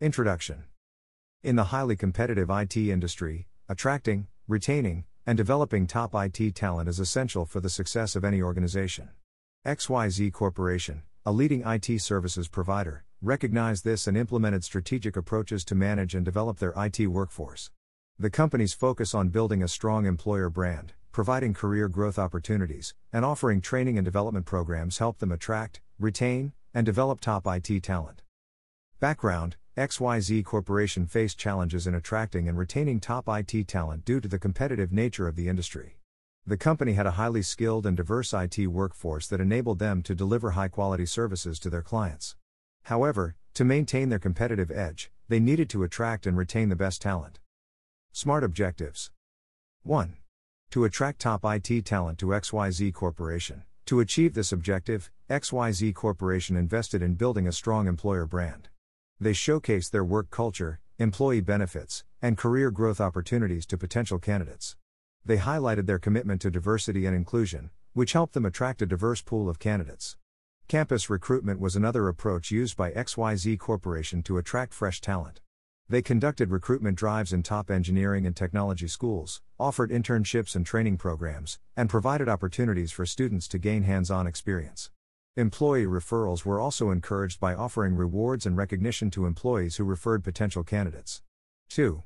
Introduction In the highly competitive IT industry, attracting, retaining, and developing top IT talent is essential for the success of any organization. XYZ Corporation, a leading IT services provider, recognized this and implemented strategic approaches to manage and develop their IT workforce. The company's focus on building a strong employer brand, providing career growth opportunities, and offering training and development programs help them attract, retain, and develop top IT talent. Background XYZ Corporation faced challenges in attracting and retaining top IT talent due to the competitive nature of the industry. The company had a highly skilled and diverse IT workforce that enabled them to deliver high quality services to their clients. However, to maintain their competitive edge, they needed to attract and retain the best talent. Smart objectives 1. To attract top IT talent to XYZ Corporation. To achieve this objective, XYZ Corporation invested in building a strong employer brand. They showcased their work culture, employee benefits, and career growth opportunities to potential candidates. They highlighted their commitment to diversity and inclusion, which helped them attract a diverse pool of candidates. Campus recruitment was another approach used by XYZ Corporation to attract fresh talent. They conducted recruitment drives in top engineering and technology schools, offered internships and training programs, and provided opportunities for students to gain hands on experience. Employee referrals were also encouraged by offering rewards and recognition to employees who referred potential candidates. 2.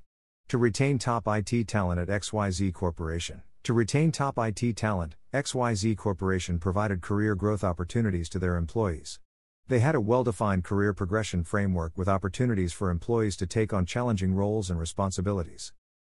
To retain top IT talent at XYZ Corporation. To retain top IT talent, XYZ Corporation provided career growth opportunities to their employees. They had a well defined career progression framework with opportunities for employees to take on challenging roles and responsibilities.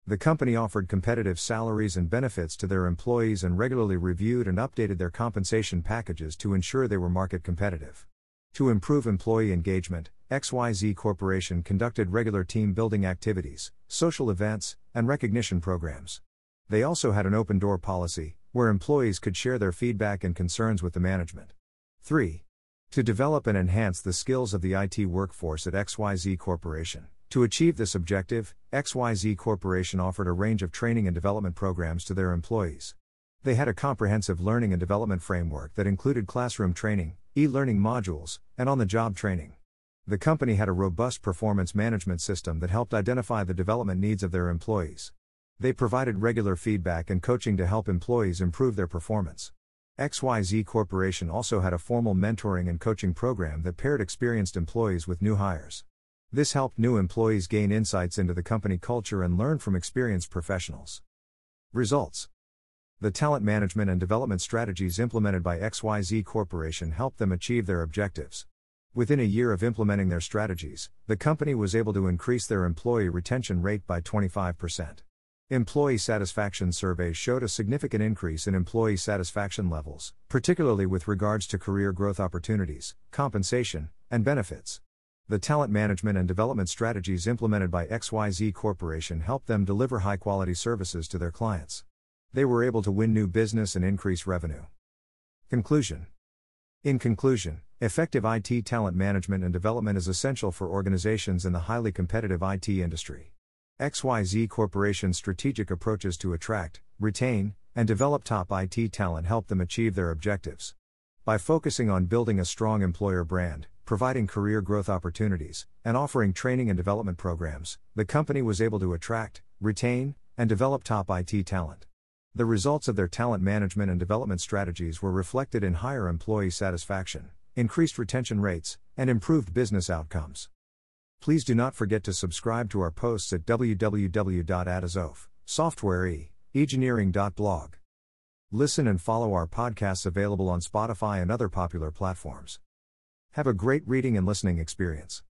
The company offered competitive salaries and benefits to their employees and regularly reviewed and updated their compensation packages to ensure they were market competitive. To improve employee engagement, XYZ Corporation conducted regular team building activities, social events, and recognition programs. They also had an open door policy, where employees could share their feedback and concerns with the management. 3. To develop and enhance the skills of the IT workforce at XYZ Corporation. To achieve this objective, XYZ Corporation offered a range of training and development programs to their employees. They had a comprehensive learning and development framework that included classroom training, e learning modules, and on the job training. The company had a robust performance management system that helped identify the development needs of their employees. They provided regular feedback and coaching to help employees improve their performance. XYZ Corporation also had a formal mentoring and coaching program that paired experienced employees with new hires. This helped new employees gain insights into the company culture and learn from experienced professionals. Results The talent management and development strategies implemented by XYZ Corporation helped them achieve their objectives. Within a year of implementing their strategies, the company was able to increase their employee retention rate by 25%. Employee satisfaction surveys showed a significant increase in employee satisfaction levels, particularly with regards to career growth opportunities, compensation, and benefits. The talent management and development strategies implemented by XYZ Corporation helped them deliver high quality services to their clients. They were able to win new business and increase revenue. Conclusion In conclusion, Effective IT talent management and development is essential for organizations in the highly competitive IT industry. XYZ Corporation's strategic approaches to attract, retain, and develop top IT talent help them achieve their objectives. By focusing on building a strong employer brand, providing career growth opportunities, and offering training and development programs, the company was able to attract, retain, and develop top IT talent. The results of their talent management and development strategies were reflected in higher employee satisfaction increased retention rates, and improved business outcomes. Please do not forget to subscribe to our posts at www.atozofsoftwareengineering.blog. Listen and follow our podcasts available on Spotify and other popular platforms. Have a great reading and listening experience.